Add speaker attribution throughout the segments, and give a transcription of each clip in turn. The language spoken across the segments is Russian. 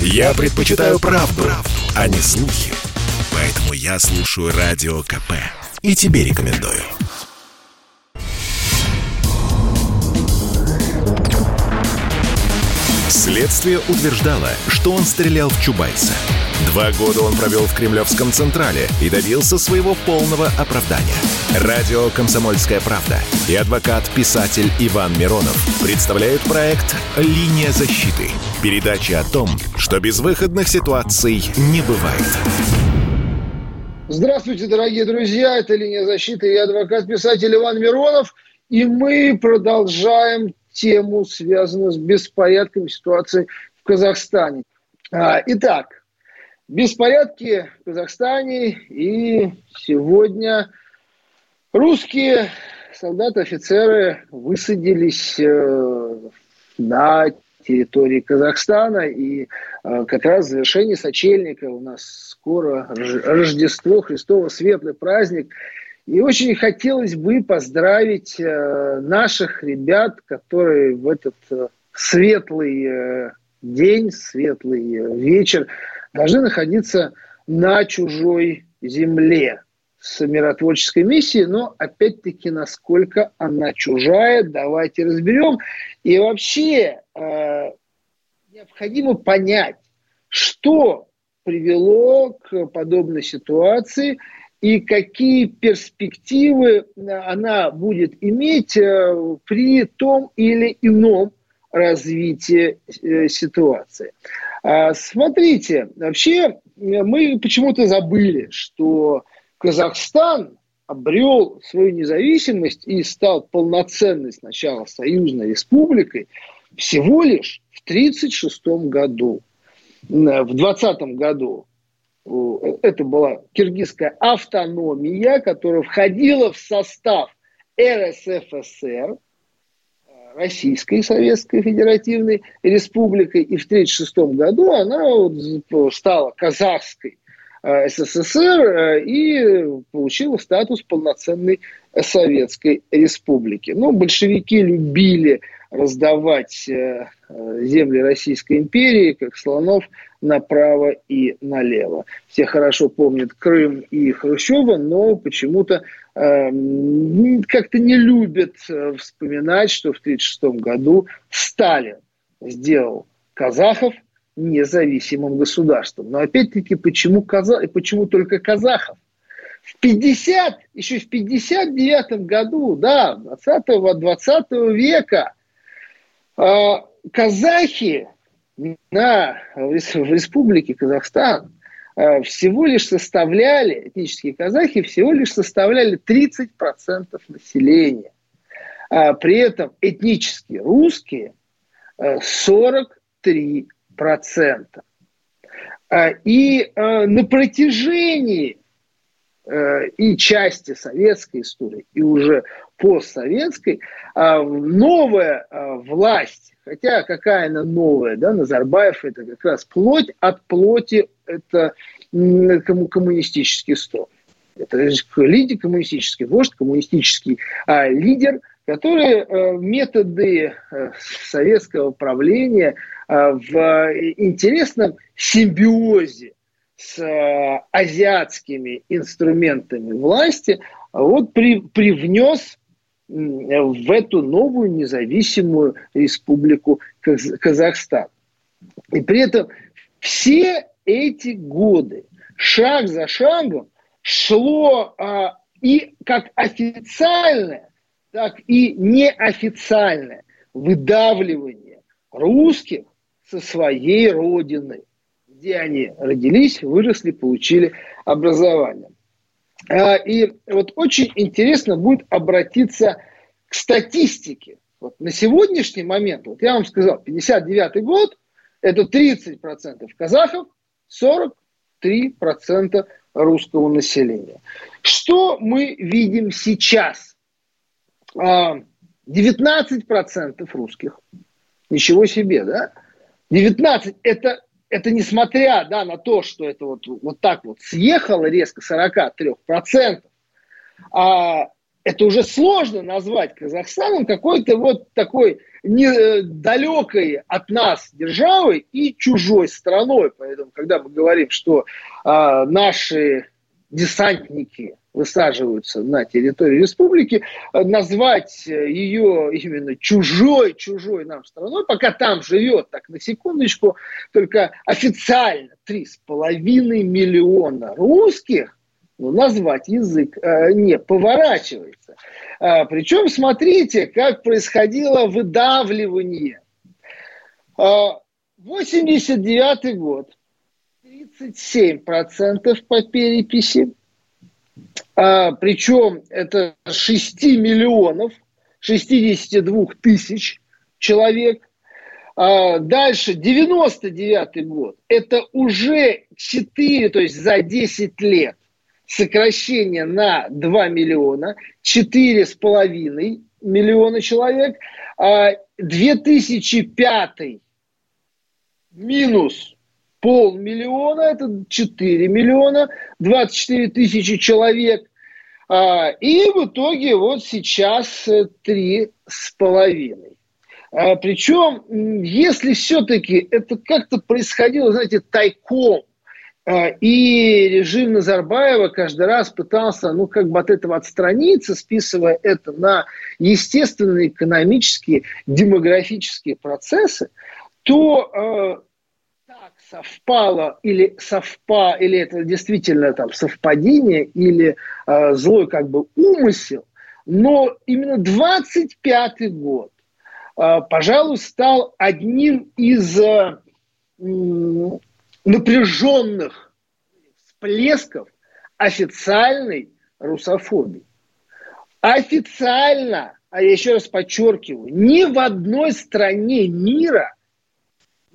Speaker 1: Я предпочитаю правду, правду, а не слухи. Поэтому я слушаю Радио КП. И тебе рекомендую. Следствие утверждало, что он стрелял в Чубайса. Два года он провел в Кремлевском Централе и добился своего полного оправдания. Радио «Комсомольская правда» и адвокат-писатель Иван Миронов представляют проект «Линия защиты». Передача о том, что безвыходных ситуаций не бывает.
Speaker 2: Здравствуйте, дорогие друзья. Это «Линия защиты» и адвокат-писатель Иван Миронов. И мы продолжаем тему, связанную с беспорядком ситуации в Казахстане. А, итак, беспорядки в Казахстане, и сегодня русские солдаты-офицеры высадились э, на территории Казахстана, и э, как раз в завершении сочельника у нас скоро Рождество, Христово, светлый праздник, и очень хотелось бы поздравить э, наших ребят, которые в этот светлый день, светлый вечер должны находиться на чужой земле с миротворческой миссией, но опять-таки, насколько она чужая, давайте разберем. И вообще э, необходимо понять, что привело к подобной ситуации и какие перспективы она будет иметь э, при том или ином развитии э, ситуации. А, смотрите, вообще мы почему-то забыли, что Казахстан обрел свою независимость и стал полноценной сначала союзной республикой всего лишь в 1936 году. В 20 году это была киргизская автономия, которая входила в состав РСФСР, Российской Советской Федеративной Республикой, и в 1936 году она стала казахской э, СССР э, и получила статус полноценной Советской Республики. Ну, большевики любили раздавать э, земли Российской империи, как слонов, направо и налево. Все хорошо помнят Крым и Хрущева, но почему-то Эм, как-то не любят э, вспоминать, что в 1936 году Сталин сделал казахов независимым государством. Но опять-таки, почему, каза... почему только казахов? В 50, еще в 59 году, да, 20, 20 века, э, казахи на, в республике Казахстан Э, всего лишь составляли, этнические казахи всего лишь составляли 30% населения. А при этом этнические русские 43%. Э, а, и на протяжении и части советской истории, и уже постсоветской, новая власть Хотя какая она новая, да, Назарбаев это как раз плоть от плоти, это коммунистический строй. Это лидер коммунистический, вождь коммунистический а, лидер, который а, методы а, советского правления а, в интересном симбиозе с а, азиатскими инструментами власти вот при, привнес в эту новую независимую республику Казахстан. И при этом все эти годы, шаг за шагом, шло а, и как официальное, так и неофициальное выдавливание русских со своей родины, где они родились, выросли, получили образование. А, и вот очень интересно будет обратиться к статистике. Вот на сегодняшний момент, вот я вам сказал, 59 год, это 30% казахов, 43% русского населения. Что мы видим сейчас? 19% а, русских. Ничего себе, да? 19 – это это несмотря да, на то, что это вот, вот так вот съехало резко 43%, а это уже сложно назвать Казахстаном какой-то вот такой не, э, от нас державой и чужой страной. Поэтому, когда мы говорим, что э, наши десантники высаживаются на территории республики, э, назвать ее именно чужой, чужой нам страной, пока там живет, так на секундочку, только официально 3,5 миллиона русских, ну, назвать язык э, не поворачивается. А, причем смотрите, как происходило выдавливание. А, 89 год. 37% по переписи. А, причем это 6 миллионов 62 тысяч человек. А, дальше, 99 год. Это уже 4, то есть за 10 лет сокращение на 2 миллиона, 4,5 миллиона человек. 2005 а, минус полмиллиона, это 4 миллиона, 24 тысячи человек. А, и в итоге вот сейчас три с половиной. А, Причем, если все-таки это как-то происходило, знаете, тайком, а, и режим Назарбаева каждый раз пытался, ну, как бы от этого отстраниться, списывая это на естественные экономические, демографические процессы, то э, совпало или совпа, или это действительно там совпадение, или э, злой как бы умысел, но именно 25 год, э, пожалуй, стал одним из э, напряженных всплесков официальной русофобии. Официально, а я еще раз подчеркиваю, ни в одной стране мира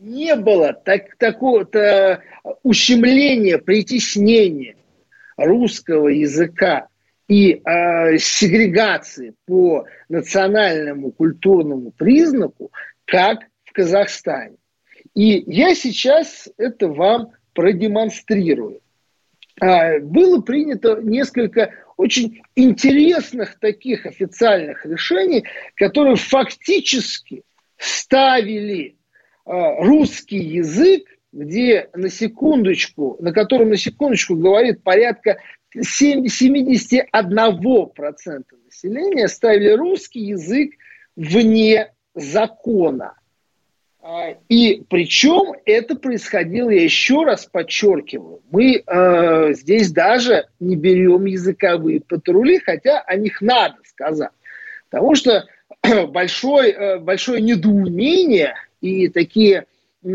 Speaker 2: не было так, такого-то ущемления, притеснения русского языка и э, сегрегации по национальному культурному признаку, как в Казахстане. И я сейчас это вам продемонстрирую. А, было принято несколько очень интересных таких официальных решений, которые фактически ставили русский язык, где на секундочку, на котором на секундочку говорит порядка 71% населения, ставили русский язык вне закона. А, и причем это происходило, я еще раз подчеркиваю, мы э, здесь даже не берем языковые патрули, хотя о них надо сказать. Потому что большой, э, большое недоумение и такие э,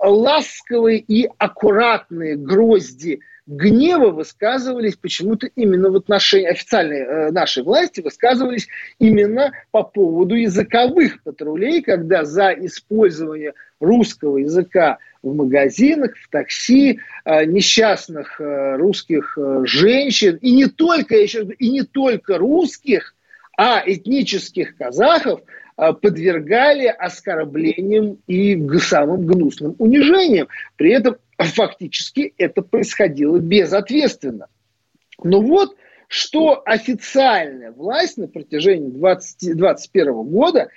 Speaker 2: ласковые и аккуратные грозди – гнева высказывались почему-то именно в отношении официальной э, нашей власти, высказывались именно по поводу языковых патрулей, когда за использование русского языка в магазинах, в такси, э, несчастных э, русских э, женщин, и не только, еще, и не только русских, а этнических казахов подвергали оскорблениям и самым гнусным унижениям. При этом фактически это происходило безответственно. Но вот что официальная власть на протяжении 2021 года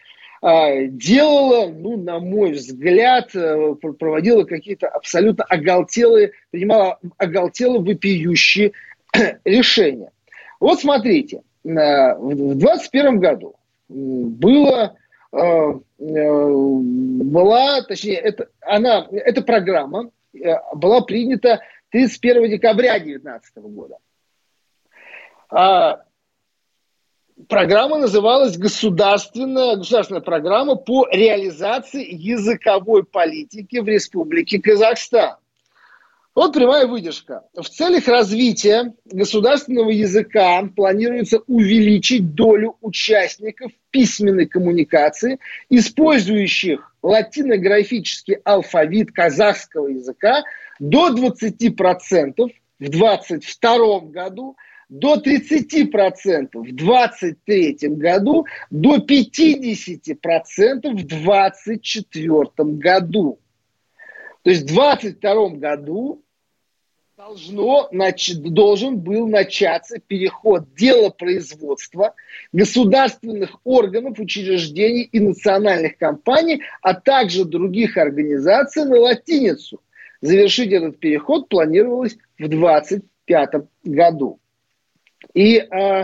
Speaker 2: а, делала, ну, на мой взгляд, э, проводила какие-то абсолютно оголтелые, принимала оголтело вопиющие решения. Вот смотрите, в 2021 году было э, э, была, точнее, это, она, эта программа Э, была принята 31 декабря 2019 года. А, программа называлась государственная, государственная программа по реализации языковой политики в Республике Казахстан. Вот прямая выдержка. В целях развития государственного языка планируется увеличить долю участников письменной коммуникации, использующих латинографический алфавит казахского языка до 20% в 2022 году, до 30% в 2023 году, до 50% в 2024 году. То есть в 2022 году должно, должен был начаться переход дела производства государственных органов, учреждений и национальных компаний, а также других организаций на латиницу. Завершить этот переход планировалось в 2025 году. И э,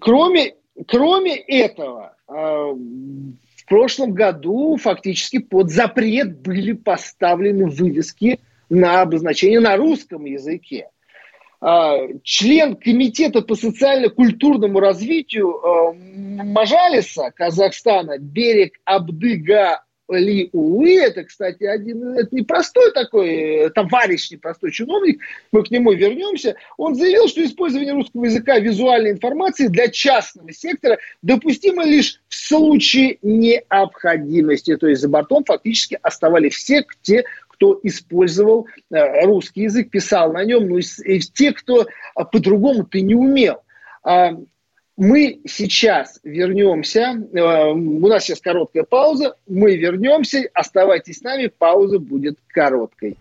Speaker 2: кроме, кроме этого, э, в прошлом году фактически под запрет были поставлены вывески на обозначение на русском языке. А, член комитета по социально-культурному развитию а, Мажалиса Казахстана Берег Абдыга ли Улы, это, кстати, один, это непростой такой э, товарищ, непростой чиновник, мы к нему вернемся, он заявил, что использование русского языка визуальной информации для частного сектора допустимо лишь в случае необходимости. То есть за бортом фактически оставали все те, кто использовал э, русский язык, писал на нем, но и те, кто а, по-другому ты не умел. А, мы сейчас вернемся, э, у нас сейчас короткая пауза, мы вернемся, оставайтесь с нами, пауза будет короткой.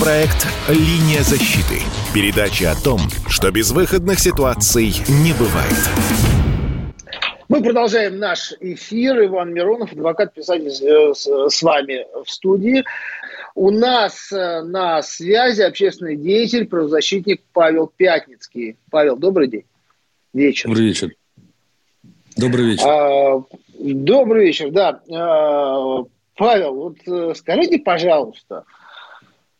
Speaker 1: Проект «Линия защиты». Передача о том, что безвыходных ситуаций не бывает.
Speaker 2: Мы продолжаем наш эфир. Иван Миронов, адвокат, писатель э, с вами в студии. У нас э, на связи общественный деятель, правозащитник Павел Пятницкий. Павел, добрый день.
Speaker 3: Вечер. Добрый вечер. Добрый вечер.
Speaker 2: А, добрый вечер, да. А, Павел, вот э, скажите, пожалуйста,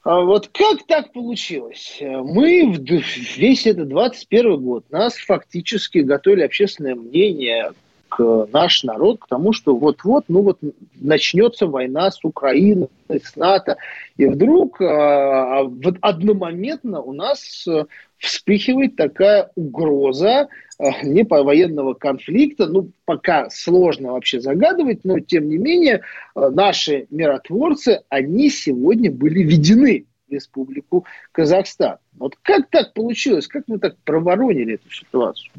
Speaker 2: а вот как так получилось? Мы в весь этот 21 год, нас фактически готовили общественное мнение наш народ к тому, что вот-вот, ну вот начнется война с Украиной, с НАТО, и вдруг а, а вот одномоментно у нас э, вспыхивает такая угроза а, не по военного конфликта, ну пока сложно вообще загадывать, но тем не менее а, наши миротворцы, они сегодня были введены в Республику Казахстан. Вот как так получилось, как мы так проворонили эту ситуацию?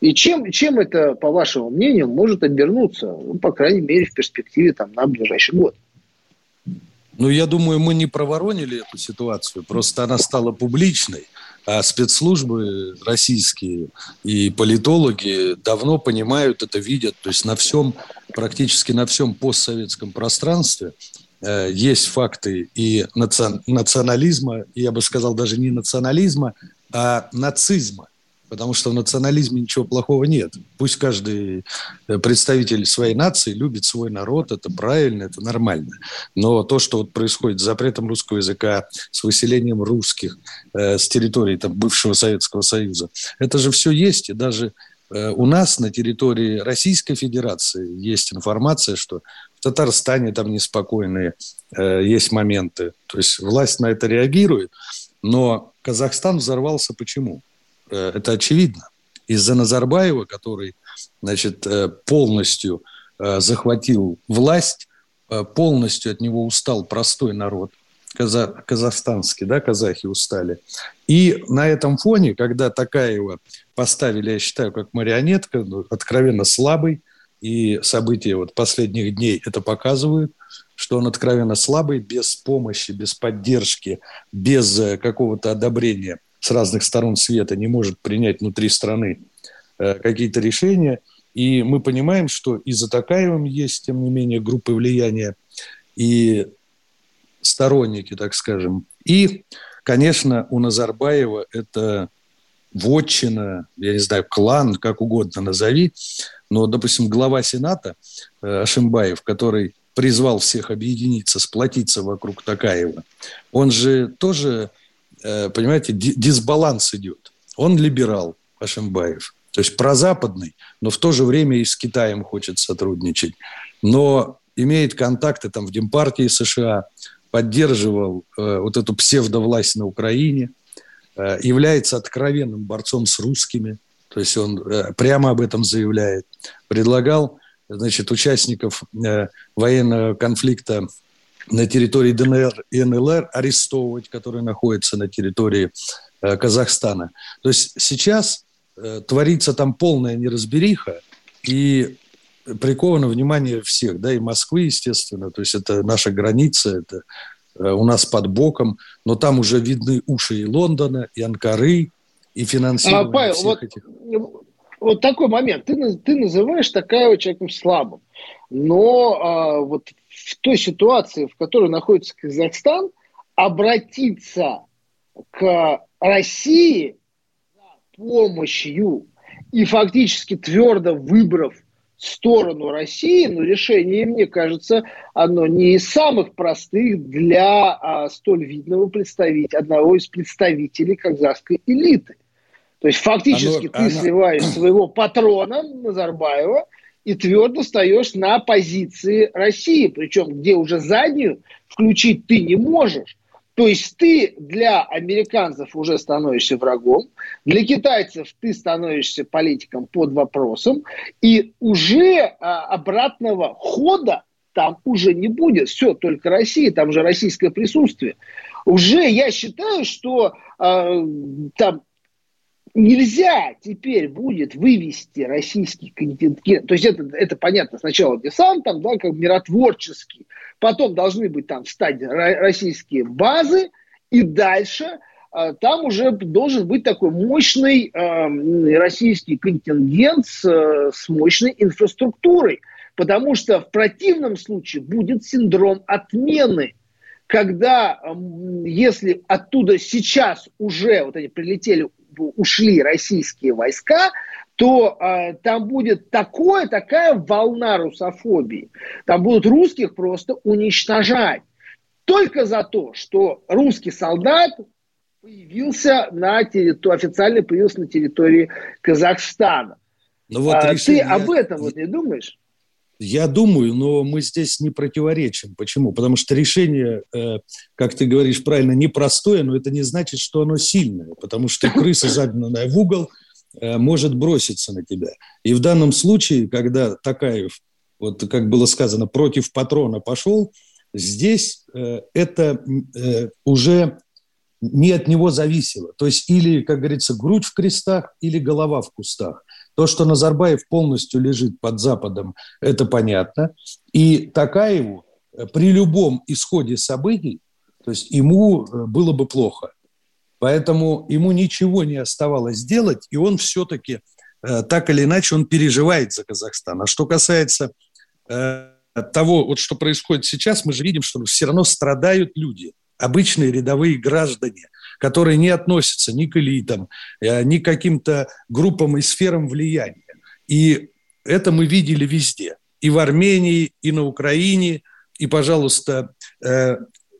Speaker 2: И чем, чем это, по вашему мнению, может обернуться, ну, по крайней мере, в перспективе там, на ближайший год?
Speaker 3: Ну, я думаю, мы не проворонили эту ситуацию, просто она стала публичной. А спецслужбы российские и политологи давно понимают это, видят. То есть на всем, практически на всем постсоветском пространстве э, есть факты и национализма, и я бы сказал даже не национализма, а нацизма потому что в национализме ничего плохого нет. Пусть каждый э, представитель своей нации любит свой народ, это правильно, это нормально. Но то, что вот происходит с запретом русского языка, с выселением русских э, с территории там, бывшего Советского Союза, это же все есть. И даже э, у нас на территории Российской Федерации есть информация, что в Татарстане там неспокойные э, есть моменты. То есть власть на это реагирует. Но Казахстан взорвался почему? Э, это очевидно. Из-за Назарбаева, который значит, э, полностью э, захватил власть, полностью от него устал простой народ, каза казахстанский, да, казахи устали. И на этом фоне, когда Такаева поставили, я считаю, как марионетка, ну, откровенно слабый, и события вот последних дней это показывают, что он откровенно слабый, без помощи, без поддержки, без какого-то одобрения – с разных сторон света не может принять внутри страны э, какие-то решения. И мы понимаем, что и за Такаевым есть, тем не менее, группы влияния и сторонники, так скажем. И, конечно, у Назарбаева это вотчина, я не знаю, клан, как угодно назови, но, допустим, глава Сената э, Ашимбаев, который призвал всех объединиться, сплотиться вокруг Такаева, он же тоже понимаете, дисбаланс идет. Он либерал, Ашимбаев, то есть прозападный, но в то же время и с Китаем хочет сотрудничать. Но имеет контакты там в Демпартии США, поддерживал э, вот эту псевдовласть на Украине, э, является откровенным борцом с русскими, то есть он э, прямо об этом заявляет, предлагал значит, участников э, военного конфликта на территории ДНР и НЛР арестовывать, которые находятся на территории э, Казахстана. То есть сейчас э, творится там полная неразбериха, и приковано внимание всех, да, и Москвы, естественно, то есть это наша граница, это у нас под боком, но там уже видны уши и Лондона, и Анкары, и финансирование а, Павел, всех
Speaker 2: вот,
Speaker 3: этих...
Speaker 2: Вот такой момент. Ты, ты называешь такая человеком слабым. Но а, вот в той ситуации, в которой находится Казахстан, обратиться к России за помощью и фактически твердо выбрав сторону России, но решение, мне кажется, оно не из самых простых для а, столь видного представителя, одного из представителей казахской элиты. То есть фактически оно, ты оно... сливаешь своего патрона Назарбаева и твердо стоишь на позиции России, причем где уже заднюю включить ты не можешь. То есть ты для американцев уже становишься врагом, для китайцев ты становишься политиком под вопросом, и уже а, обратного хода там уже не будет. Все, только Россия, там же российское присутствие. Уже я считаю, что э, там нельзя теперь будет вывести российский контингент. То есть это, это понятно, сначала десант, там, да, как миротворческий, потом должны быть там встать российские базы, и дальше э, там уже должен быть такой мощный э, российский контингент с, с мощной инфраструктурой. Потому что в противном случае будет синдром отмены когда, если оттуда сейчас уже вот они прилетели ушли российские войска, то э, там будет такое, такая волна русофобии. Там будут русских просто уничтожать. Только за то, что русский солдат появился на территории, официально появился на территории Казахстана. Ну вот, а, решение... Ты об этом вот не думаешь?
Speaker 3: Я думаю, но мы здесь не противоречим. Почему? Потому что решение, э, как ты говоришь правильно, непростое, но это не значит, что оно сильное. Потому что крыса, загнанная в угол, э, может броситься на тебя. И в данном случае, когда Такаев, вот как было сказано, против патрона пошел, здесь э, это уже не от него зависело. То есть или, как говорится, грудь в крестах, или голова в кустах. То, что Назарбаев полностью лежит под Западом, это понятно. И Такаеву э, при любом исходе событий, то есть ему э, было бы плохо. Поэтому ему ничего не оставалось делать, и он все-таки э, так или иначе он переживает за Казахстан. А что касается того, вот что происходит сейчас, мы же видим, что все равно страдают люди, обычные рядовые граждане – которые не относятся ни к элитам, э, ни к каким-то группам и сферам влияния. И это мы видели везде. И в Армении, и на Украине, и, пожалуйста, э,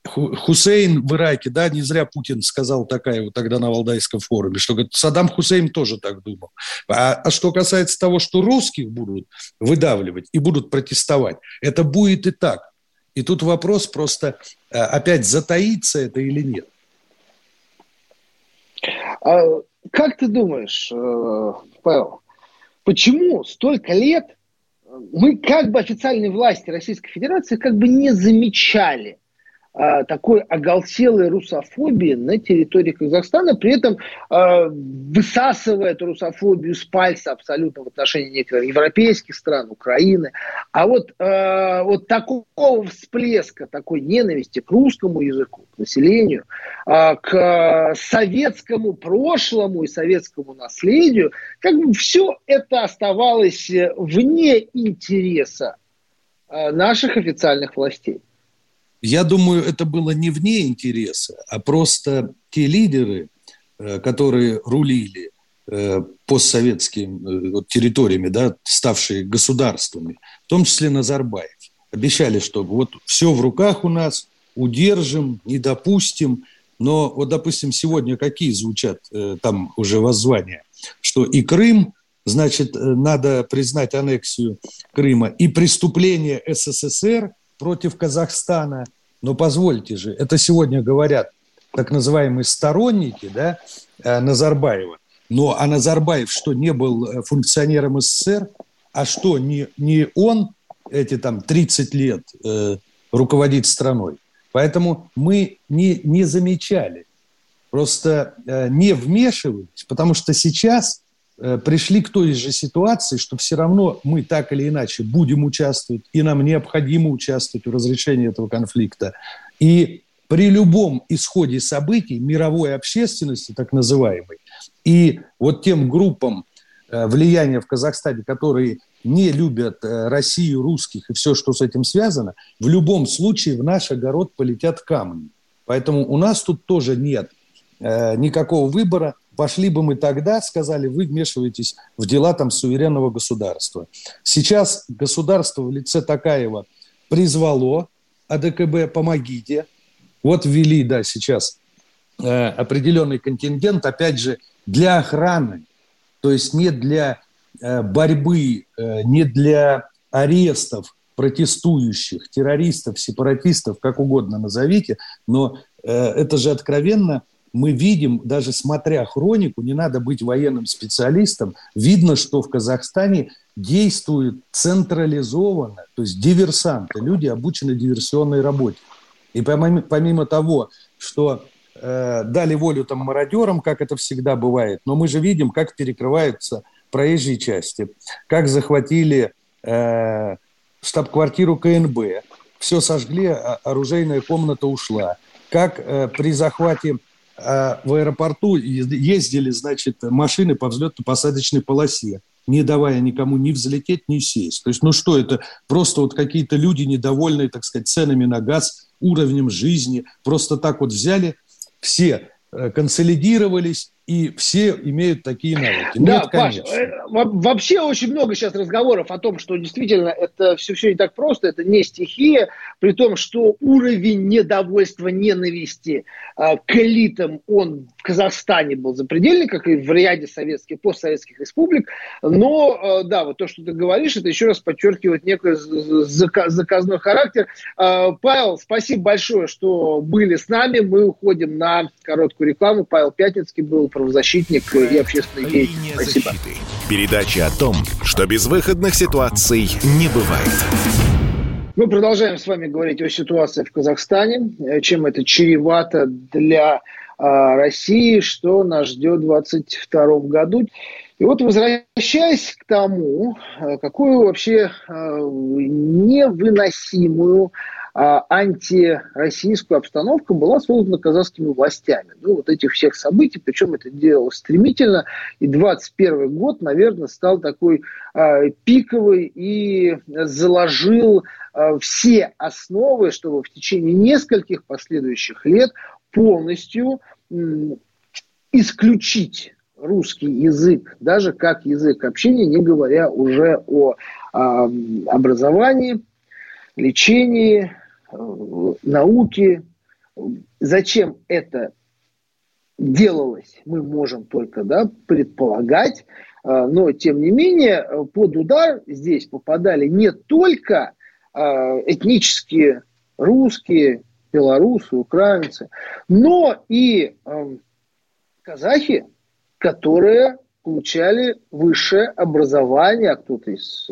Speaker 3: Хусейн в Ираке, да, не зря Путин сказал такая вот тогда на Валдайском форуме, что говорит, Саддам Хусейн тоже так думал. А, а что касается того, что русских будут выдавливать и будут протестовать, это будет и так. И тут вопрос просто, э, опять затаится это или нет.
Speaker 2: А как ты думаешь, э, Павел, почему столько лет мы как бы официальные власти Российской Федерации как бы не замечали такой оголтелой русофобии на территории Казахстана, при этом а, высасывая эту русофобию с пальца абсолютно в отношении некоторых европейских стран, Украины. А вот, а, вот такого всплеска, такой ненависти к русскому языку, к населению, к советскому прошлому и советскому наследию, как бы все это оставалось вне интереса наших официальных властей.
Speaker 3: Я думаю, это было не вне интереса, а просто те лидеры, э, которые рулили э, постсоветскими э, территориями, да, ставшие государствами, в том числе Назарбаев, обещали, что вот все в руках у нас, удержим, не допустим. Но вот, допустим, сегодня какие звучат там уже воззвания? Что и Крым, значит, надо признать аннексию Крыма, и преступление СССР – против Казахстана. Но позвольте же, это сегодня говорят так называемые сторонники да, э, Назарбаева. Но а Назарбаев что, не был э, функционером СССР? А что, не, не он эти там 30 лет э, руководит страной? Поэтому мы не, не замечали, просто э, не вмешивались, потому что сейчас пришли к той же ситуации, что все равно мы так или иначе будем участвовать, и нам необходимо участвовать в разрешении этого конфликта. И при любом исходе событий мировой общественности, так называемой, и вот тем группам э, влияния в Казахстане, которые не любят э, Россию, русских и все, что с этим связано, в любом случае в наш огород полетят камни. Поэтому у нас тут тоже нет э, никакого выбора. Пошли бы мы тогда, сказали, вы вмешиваетесь в дела там суверенного государства. Сейчас государство в лице Такаева призвало АДКБ «помогите». Вот ввели, да, сейчас э, определенный контингент, опять же, для охраны, то есть не для э, борьбы, э, не для арестов протестующих, террористов, сепаратистов, как угодно назовите, но э, это же откровенно мы видим, даже смотря хронику, не надо быть военным специалистом, видно, что в Казахстане действуют централизованно, то есть диверсанты, люди обучены диверсионной работе. И помимо, помимо того, что э, дали волю там мародерам, как это всегда бывает, но мы же видим, как перекрываются проезжие части, как захватили э, штаб-квартиру КНБ, все сожгли, а оружейная комната ушла, как э, при захвате в аэропорту ездили, значит, машины по взлетно-посадочной полосе не давая никому ни взлететь, ни сесть. То есть, ну что это? Просто вот какие-то люди недовольные, так сказать, ценами на газ, уровнем жизни, просто так вот взяли, все э, консолидировались и все имеют такие навыки.
Speaker 2: Да, Нет, конечно. Паш, э, вообще очень много сейчас разговоров о том, что действительно это все, все не так просто, это не стихия, при том, что уровень недовольства, ненависти э, к элитам, он в Казахстане был запредельный, как и в ряде советских, постсоветских республик, но, э, да, вот то, что ты говоришь, это еще раз подчеркивает некий заказной характер. Э, Павел, спасибо большое, что были с нами, мы уходим на короткую рекламу, Павел Пятницкий был правозащитник и общественный деятель. Спасибо.
Speaker 1: Передача о том, что безвыходных ситуаций не бывает.
Speaker 2: Мы продолжаем с вами говорить о ситуации в Казахстане, э, чем это чревато для а, России, что нас ждет в 2022 году. И вот возвращаясь к тому, э, какую вообще э, невыносимую антироссийскую обстановку была создана казахскими властями. Ну, вот этих всех событий, причем это делалось стремительно, и 21 год, наверное, стал такой а, пиковый и заложил а, все основы, чтобы в течение нескольких последующих лет полностью исключить русский язык, даже как язык общения, не говоря уже о э, образовании, лечении, Э, науки. Зачем это делалось, мы можем только да, предполагать. Э, но, тем не менее, под удар здесь попадали не только э, этнические русские, белорусы, украинцы, но и казахи, которые получали высшее образование, а кто-то из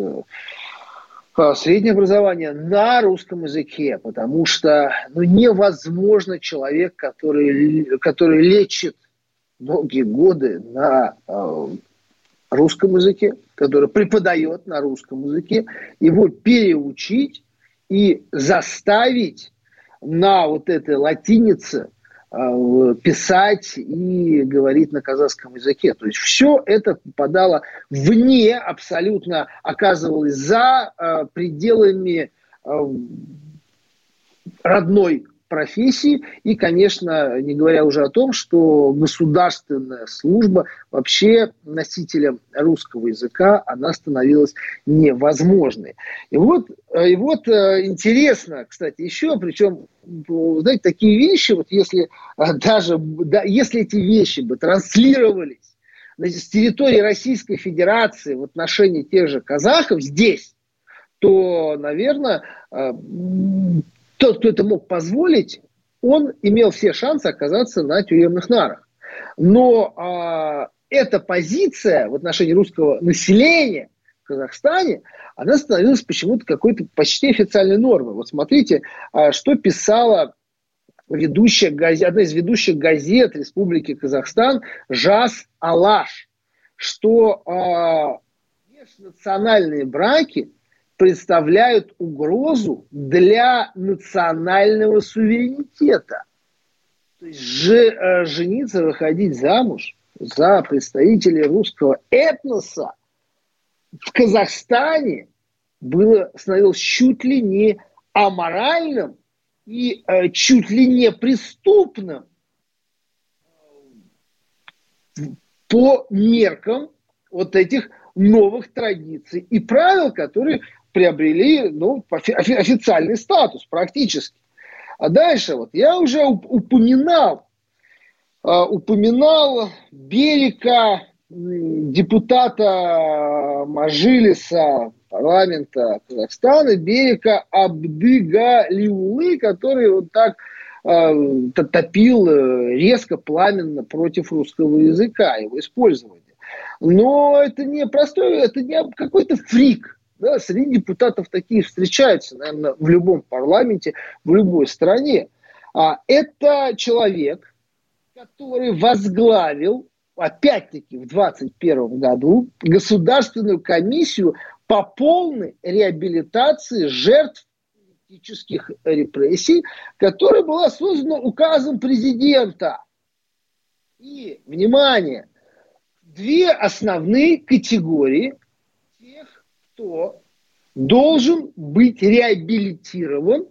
Speaker 2: среднее образование на русском языке, потому что ну, невозможно человек, который, который лечит многие годы на э, русском языке, который преподает на русском языке, его переучить и заставить на вот этой латинице Э, писать и говорить на казахском языке. То есть все это попадало вне, абсолютно оказывалось за э, пределами э, родной профессии. И, конечно, не говоря уже о том, что государственная служба вообще носителем русского языка, она становилась невозможной. И вот, и вот э, интересно, кстати, еще, причем, знаете, такие вещи, вот если э, даже, да, если эти вещи бы транслировались с территории Российской Федерации в отношении тех же казахов здесь, то, наверное, э, тот, кто это мог позволить, он имел все шансы оказаться на тюремных нарах. Но а, эта позиция в отношении русского населения в Казахстане, она становилась почему-то какой-то почти официальной нормой. Вот смотрите, а, что писала ведущая газет, одна из ведущих газет Республики Казахстан Жас Алаш, что а, национальные браки представляют угрозу для национального суверенитета. То есть же, э, жениться, выходить замуж за представителей русского этноса в Казахстане было, становилось чуть ли не аморальным и э, чуть ли не преступным по меркам вот этих новых традиций и правил, которые приобрели ну, официальный статус практически. А дальше вот я уже упоминал, а, упоминал Белика, депутата Мажилиса парламента Казахстана, Берика Абдыгалиулы, который вот так э, топил э, резко, пламенно против русского языка, его использования. Но это не простой, это не какой-то фрик, да, среди депутатов такие встречаются, наверное, в любом парламенте, в любой стране. А, это человек, который возглавил, опять-таки, в 2021 году Государственную комиссию по полной реабилитации жертв политических репрессий, которая была создана указом президента. И, внимание, две основные категории – кто должен быть реабилитирован,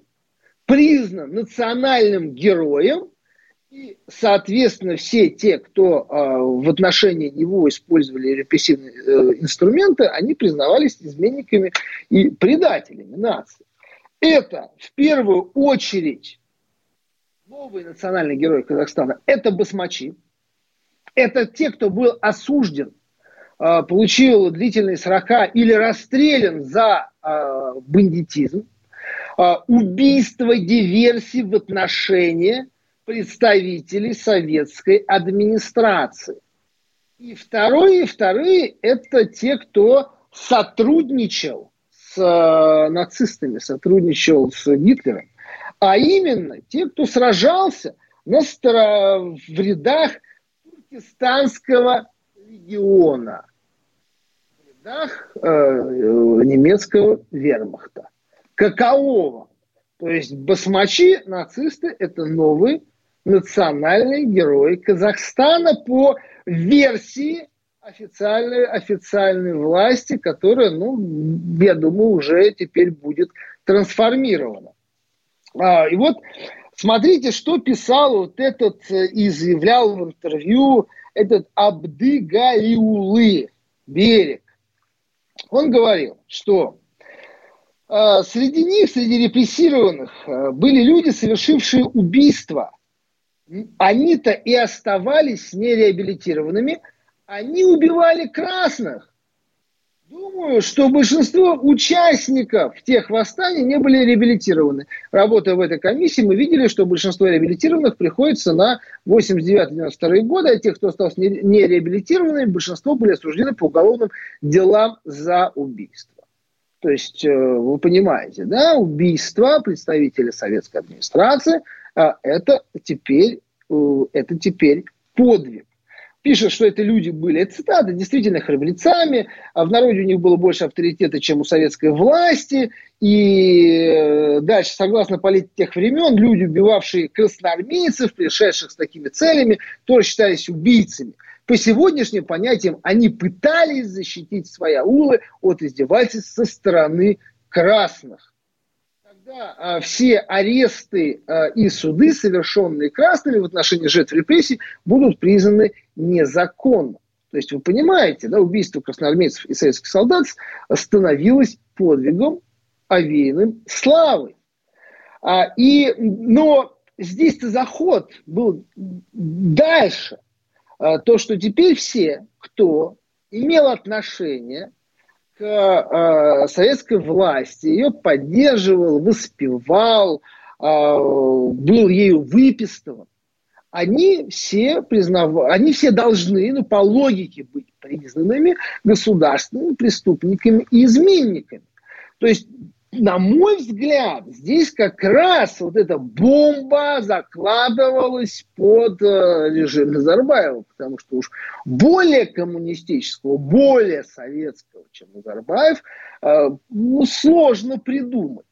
Speaker 2: признан национальным героем, и, соответственно, все те, кто э, в отношении него использовали репрессивные э, инструменты, они признавались изменниками и предателями нации. Это в первую очередь новый национальный герой Казахстана. Это басмачи. Это те, кто был осужден получил длительные срока или расстрелян за а, бандитизм, а, убийство, диверсии в отношении представителей советской администрации. И второе, вторые – это те, кто сотрудничал с нацистами, сотрудничал с Гитлером, а именно те, кто сражался на в рядах туркестанского легиона в рядах э, немецкого вермахта. Какового? То есть басмачи, нацисты, это новые национальные герои Казахстана по версии официальной, официальной власти, которая, ну, я думаю, уже теперь будет трансформирована. А, и вот смотрите, что писал вот этот э, и заявлял в интервью этот Абдыгалиулы берег, он говорил, что э, среди них, среди репрессированных, э, были люди, совершившие убийство. Они-то и оставались нереабилитированными. Они убивали красных. Думаю, что большинство участников тех восстаний не были реабилитированы. Работая в этой комиссии, мы видели, что большинство реабилитированных приходится на 89-92 годы, а тех, кто остался не реабилитированными, большинство были осуждены по уголовным делам за убийство. То есть, э, вы понимаете, да, убийство представителя советской администрации а, это теперь, э, это теперь подвиг пишет, что это люди были, это цитаты, действительно храбрецами, а в народе у них было больше авторитета, чем у советской власти, и э, дальше, согласно политике тех времен, люди, убивавшие красноармейцев, пришедших с такими целями, тоже считались убийцами. По сегодняшним понятиям они пытались защитить свои аулы от издевательств со стороны красных когда а, все аресты а, и суды, совершенные красными в отношении жертв репрессий, будут признаны незаконным. То есть вы понимаете, да, убийство красноармейцев и советских солдат становилось подвигом, овеянным славой. А, и, но здесь-то заход был дальше. А, то, что теперь все, кто имел отношение к э, советской власти, ее поддерживал, воспевал, э, был ею выпистован, они все признав... они все должны, ну, по логике быть признанными государственными преступниками и изменниками. То есть на мой взгляд, здесь как раз вот эта бомба закладывалась под э, режим Назарбаева, потому что уж более коммунистического, более советского, чем Назарбаев, э, ну, сложно придумать.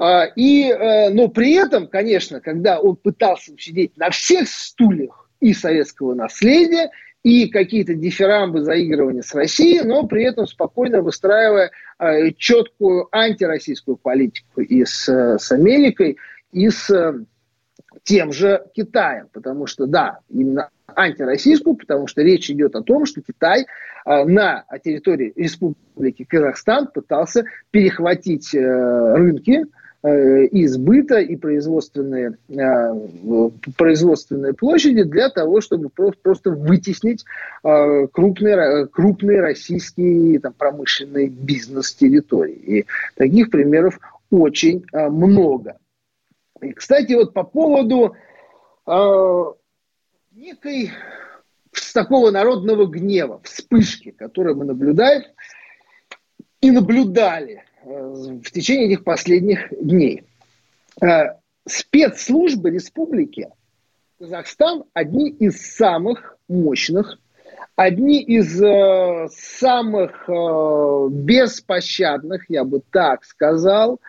Speaker 2: А, и, э, но при этом, конечно, когда он пытался сидеть на всех стульях и советского наследия, и какие-то дифирамбы заигрывания с Россией, но при этом спокойно выстраивая э, четкую антироссийскую политику и с, с Америкой, и с тем же Китаем. Потому что, да, именно антироссийскую, потому что речь идет о том, что Китай э, на территории Республики Казахстан пытался перехватить э, рынки, Э, и сбыта, и производственные, э, производственные площади для того, чтобы просто вытеснить э, крупный, крупный российский там, промышленный бизнес территории. И таких примеров очень много. И, кстати, вот по поводу некой такого народного гнева, вспышки, которую мы наблюдаем и наблюдали Э, в течение этих последних дней. Э, спецслужбы республики Казахстан одни из самых мощных, одни из э, самых беспощадных, я бы так сказал,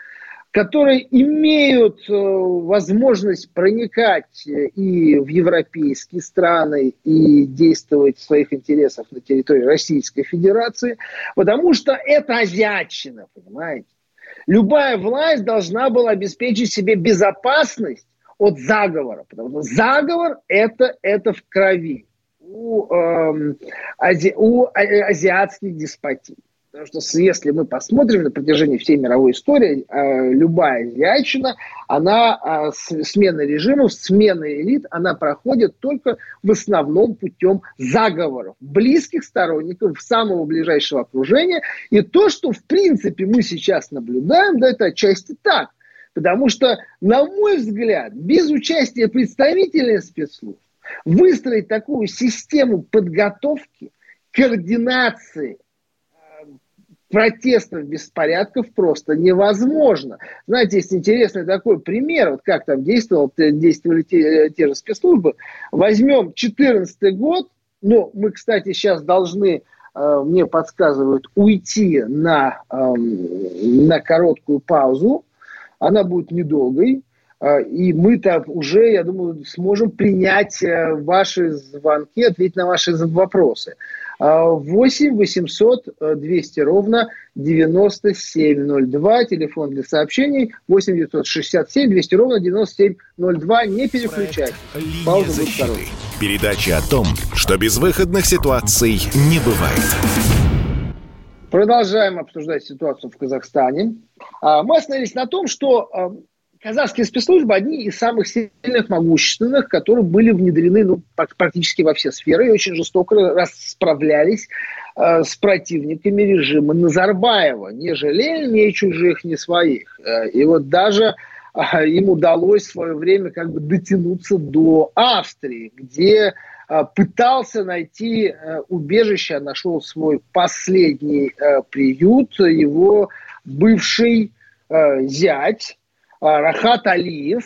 Speaker 2: которые имеют э, возможность проникать и в европейские страны и действовать в своих интересах на территории Российской Федерации, потому что это азиатчина, понимаете? Любая власть должна была обеспечить себе безопасность от заговора, потому что заговор это, это в крови у, эм, ази, у а, азиатских деспотий. Потому что если мы посмотрим на протяжении всей мировой истории, э, любая азиатчина, она э, смена режимов, смена элит, она проходит только в основном путем заговоров близких сторонников, самого ближайшего окружения. И то, что в принципе мы сейчас наблюдаем, да, это отчасти так. Потому что, на мой взгляд, без участия представителей спецслужб выстроить такую систему подготовки, координации – протестов, беспорядков просто невозможно. Знаете, есть интересный такой пример, вот как там действовал, действовали те, те же спецслужбы. Возьмем 2014 год, ну, мы, кстати, сейчас должны, э, мне подсказывают, уйти на, э, на короткую паузу, она будет недолгой, э, и мы-то уже, я думаю, сможем принять э, ваши звонки, ответить на ваши вопросы. 8 800 200 ровно 9702. Телефон для сообщений 8 967 200 ровно 9702. Не переключайтесь.
Speaker 1: Пауза защиты. Передача о том, что безвыходных ситуаций не бывает.
Speaker 2: Продолжаем обсуждать ситуацию в Казахстане. А, мы остановились на том, что а, казахские спецслужбы одни из самых сильных, могущественных, которые были внедрены ну, практически во все сферы и очень жестоко расправлялись э, с противниками режима Назарбаева, не жалея ни чужих, ни своих. Э, и вот даже э, им удалось в свое время как бы дотянуться до Австрии, где э, пытался найти э, убежище, нашел свой последний приют, его бывший зять, а, Рахат Алиев,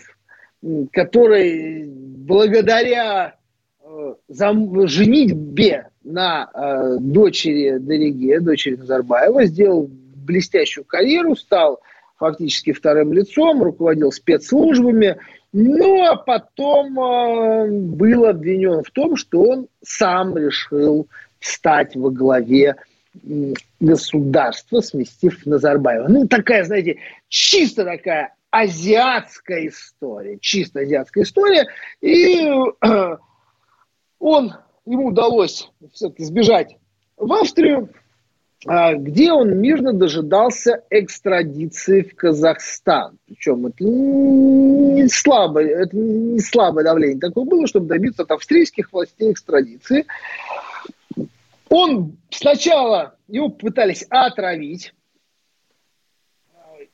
Speaker 2: который благодаря э, женитьбе на э, дочери Дориге, дочери Назарбаева, сделал блестящую карьеру, стал фактически вторым лицом, руководил спецслужбами, ну а потом э, был обвинен в том, что он сам решил стать во главе государства, сместив Назарбаева. Ну, такая, знаете, чисто такая азиатская история, чисто азиатская история. И э, он, ему удалось все-таки сбежать в Австрию, э, где он мирно дожидался экстрадиции в Казахстан. Причем это не слабое, это не слабое давление такое было, чтобы добиться от австрийских властей экстрадиции. Он сначала, его пытались отравить,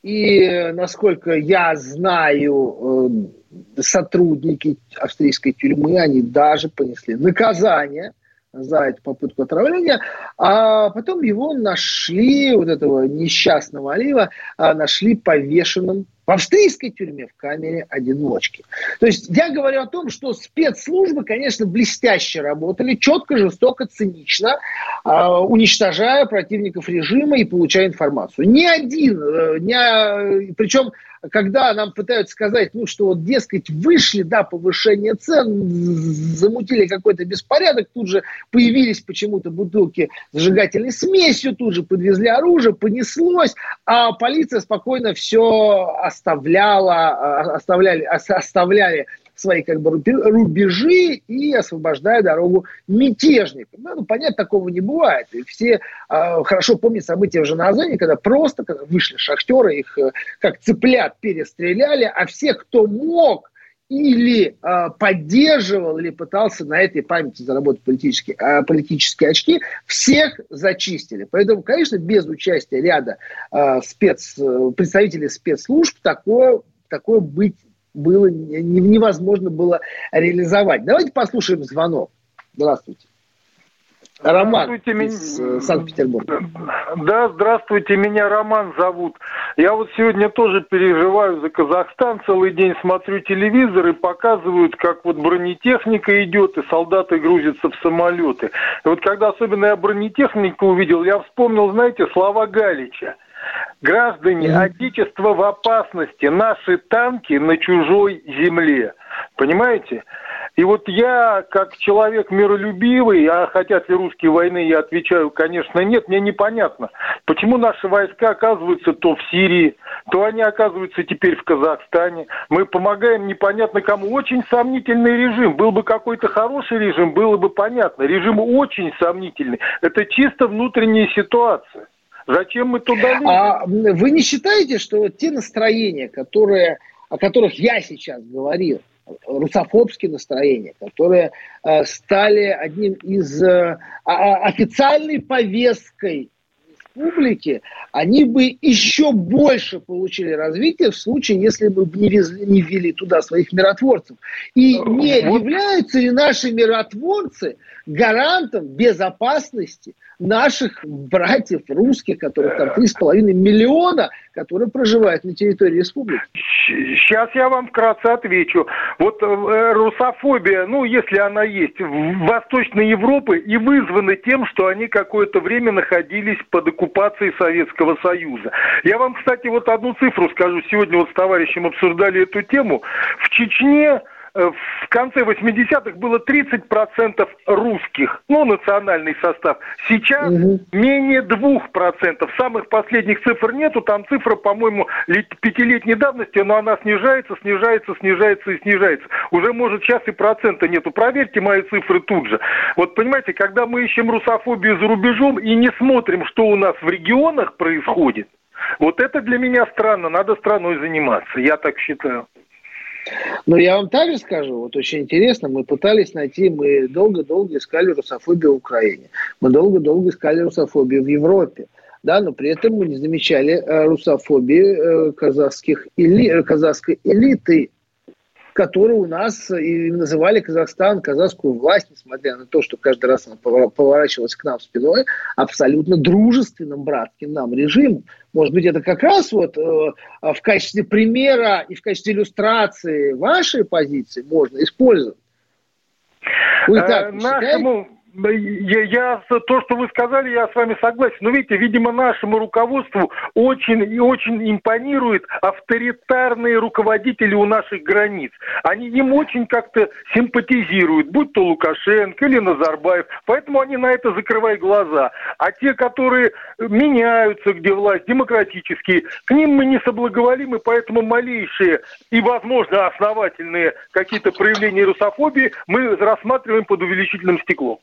Speaker 2: и, насколько я знаю, э, сотрудники австрийской тюрьмы, они даже понесли наказание за эту попытку отравления, а потом его нашли, вот этого несчастного Алиева, а, нашли повешенным в австрийской тюрьме в камере одиночки. То есть я говорю о том, что спецслужбы, конечно, блестяще работали, четко, жестоко, цинично, э, уничтожая противников режима и получая информацию. Ни один, э, ни, причем когда нам пытаются сказать, ну, что вот, дескать, вышли, да, повышение цен, замутили какой-то беспорядок, тут же появились почему-то бутылки зажигательной смесью, тут же подвезли оружие, понеслось, а полиция спокойно все оставляла, а, оставляли, оставляли свои как бы рубежи и освобождая дорогу мятежникам. Ну, понятно, такого не бывает. И все э, хорошо помнят события в Жаназоне, когда просто когда вышли шахтеры, их э, как цыплят перестреляли, а все, кто мог, или э, поддерживал, или пытался на этой памяти заработать политические, э, политические очки, всех зачистили. Поэтому, конечно, без участия ряда э, спец, представителей спецслужб такое, такое быть было невозможно было реализовать. Давайте послушаем звонок. Здравствуйте.
Speaker 4: Роман здравствуйте, из меня... Санкт-Петербурга. Да, здравствуйте, меня Роман зовут. Я вот сегодня тоже переживаю за Казахстан, целый день смотрю телевизор и показывают, как вот бронетехника идет, и солдаты грузятся в самолеты. И вот когда особенно я бронетехнику увидел, я вспомнил, знаете, слова Галича – Граждане, Отечество в опасности, наши танки на чужой земле. Понимаете? И вот я, как человек миролюбивый, а хотят ли русские войны, я отвечаю, конечно, нет, мне непонятно, почему наши войска оказываются то в Сирии, то они оказываются теперь в Казахстане. Мы помогаем непонятно кому. Очень сомнительный режим. Был бы какой-то хороший режим, было бы понятно. Режим очень сомнительный. Это чисто внутренняя ситуация. Зачем мы туда лезем?
Speaker 2: А вы не считаете, что те настроения, которые, о которых я сейчас говорил, русофобские настроения, которые э, стали одним из э, официальной повесткой республики, они бы еще больше получили развитие в случае, если бы не, везли, не ввели туда своих миротворцев. И не являются ли наши миротворцы гарантом безопасности наших братьев русских, которых там 3,5 миллиона, которые проживают на территории республики?
Speaker 4: Сейчас я вам вкратце отвечу. Вот э, русофобия, ну, если она есть, в Восточной Европе и вызвана тем, что они какое-то время находились под оккупацией Советского Союза. Я вам, кстати, вот одну цифру скажу. Сегодня вот с товарищем обсуждали эту тему. В Чечне в конце 80-х было 30% русских, ну, национальный состав. Сейчас угу. менее 2%. Самых последних цифр нету, там цифра, по-моему, пятилетней давности, но она снижается, снижается, снижается и снижается. Уже, может, сейчас и процента нету. Проверьте мои цифры тут же. Вот, понимаете, когда мы ищем русофобию за рубежом и не смотрим, что у нас в регионах происходит, вот это для меня странно, надо страной заниматься, я так считаю.
Speaker 2: Но я вам также скажу, вот очень интересно, мы пытались найти, мы долго-долго искали русофобию в Украине, мы долго-долго искали русофобию в Европе, да, но при этом мы не замечали э, русофобии э, казахских эли, э, казахской элиты которые у нас и называли Казахстан, казахскую власть, несмотря на то, что каждый раз она поворачивалась к нам спиной, абсолютно дружественным, братским нам режимом. Может быть, это как раз вот э, в качестве примера и в качестве иллюстрации вашей позиции можно использовать.
Speaker 4: Вы так э, Нашему, я, я, то, что вы сказали, я с вами согласен. Но видите, видимо, нашему руководству очень и очень импонируют авторитарные руководители у наших границ. Они им очень как-то симпатизируют, будь то Лукашенко или Назарбаев. Поэтому они на это закрывают глаза. А те, которые меняются, где власть, демократические, к ним мы не соблаговолим, и поэтому малейшие и, возможно, основательные какие-то проявления русофобии мы рассматриваем под увеличительным стеклом.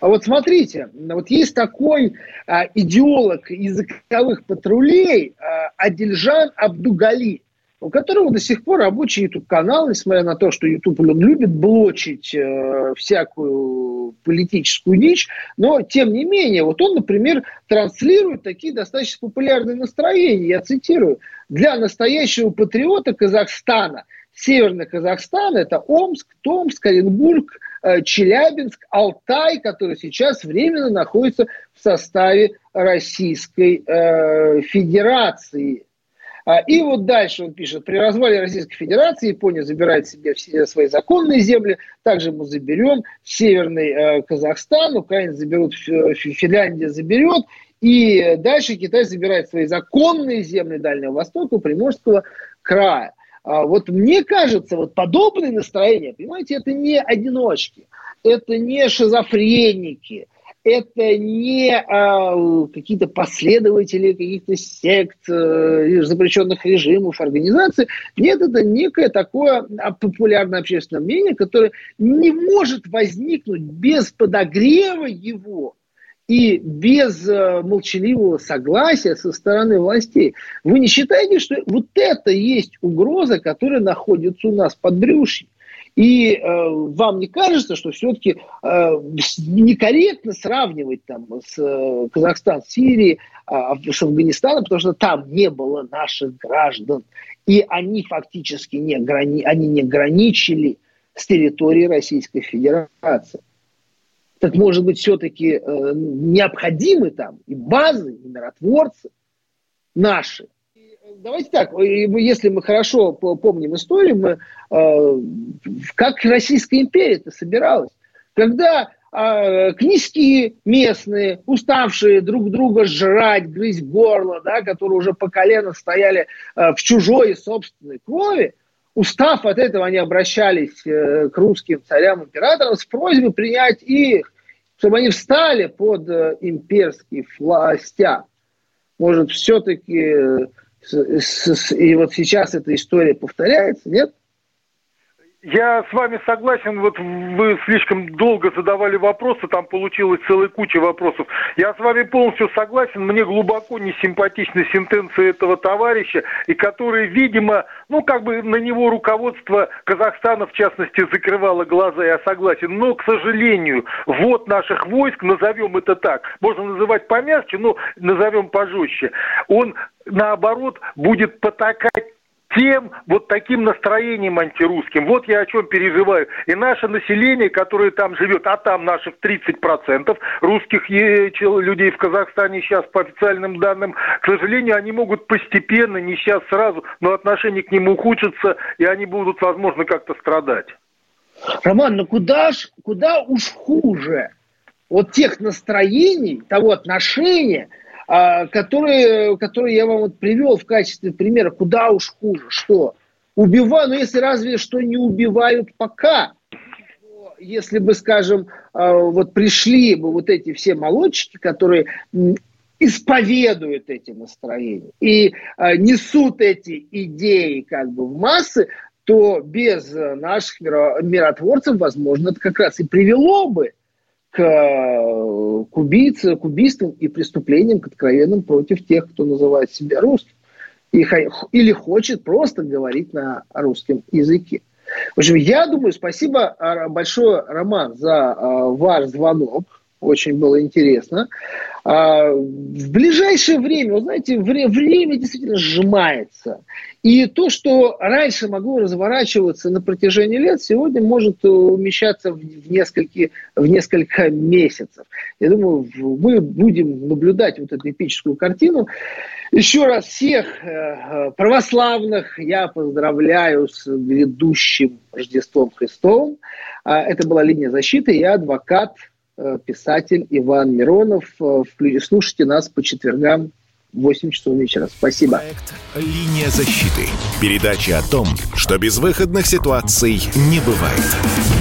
Speaker 2: А вот смотрите, вот есть такой а, идеолог языковых патрулей а, Адильжан Абдугали, у которого до сих пор рабочий YouTube-канал, несмотря на то, что YouTube любит блочить э, всякую политическую дичь, но тем не менее, вот он, например, транслирует такие достаточно популярные настроения, я цитирую, для настоящего патриота Казахстана – Северный Казахстан – это Омск, Томск, Оренбург, Челябинск, Алтай, который сейчас временно находится в составе Российской э, Федерации. А, и вот дальше он пишет, при развале Российской Федерации Япония забирает себе все свои законные земли, также мы заберем Северный э, Казахстан, Украина заберут, Финляндия заберет, И дальше Китай забирает свои законные земли Дальнего Востока, Приморского края. А вот мне кажется, вот подобные настроения, понимаете, это не одиночки, это не шизофреники, это не а, какие-то последователи каких-то сект, э, запрещенных режимов, организаций. Нет, это некое такое популярное общественное мнение, которое не может возникнуть без подогрева его и без э, молчаливого согласия со стороны властей. Вы не считаете, что вот это есть угроза, которая находится у нас под брюшьем? И э, вам не кажется, что все-таки э, некорректно сравнивать там с э, Казахстан, Сирией, э, с Афганистаном, потому что там не было наших граждан, и они фактически не, грани, они не граничили с территорией Российской Федерации так может быть все-таки э, необходимы там и базы, и миротворцы наши. Давайте так, если мы хорошо помним историю, мы, э, как Российская империя это собиралась. Когда э, князьки местные, уставшие друг друга жрать, грызть горло, да, которые уже по колено стояли э, в чужой собственной крови, устав от этого, они обращались э, к русским царям, императорам с просьбой принять их, чтобы они встали под э, имперский властяк. Может, все-таки э, и вот сейчас эта история повторяется, нет?
Speaker 4: Я с вами согласен, вот вы слишком долго задавали вопросы, там получилась целая куча вопросов. Я с вами полностью согласен, мне глубоко не симпатичны сентенции этого товарища, и которые, видимо, ну, как бы на него руководство Казахстана, в частности, закрывало глаза, я согласен. Но, к сожалению, вот наших войск, назовем это так, можно называть помягче, но назовем пожестче, он, наоборот, будет потакать тем вот таким настроением антирусским. Вот я о чем переживаю. И наше население, которое там живет, а там наших 30% русских людей в Казахстане сейчас по официальным данным, к сожалению, они могут постепенно, не сейчас сразу, но отношение к ним ухудшится, и они будут, возможно, как-то страдать.
Speaker 2: Роман, ну куда, ж, куда уж хуже вот тех настроений, того отношения, которые, которые я вам вот привел в качестве примера, куда уж хуже, что убиваю, но если разве что не убивают пока, если бы, скажем, а, вот пришли бы вот эти все молодчики, которые исповедуют эти настроения и а, несут эти идеи как бы в массы, то без наших миротворцев, возможно, это как раз и привело бы к, к, убийце, к убийствам и преступлениям, к откровенным против тех, кто называет себя русским. Или хочет просто говорить на русском языке. В общем, я думаю, спасибо а, большое, Роман, за а, ваш звонок. Очень было интересно. А, в ближайшее время, вы знаете, время действительно сжимается. И то, что раньше могло разворачиваться на протяжении лет, сегодня может умещаться в несколько, в несколько месяцев. Я думаю, мы будем наблюдать вот эту эпическую картину. Еще раз всех э, православных я поздравляю с грядущим Рождеством Христовым. А, это была линия защиты. Я адвокат Э, писатель Иван Миронов. Э, слушайте нас по четвергам в 8 часов вечера. Спасибо. Проект
Speaker 1: «Линия защиты». Передача о том, что безвыходных ситуаций не бывает.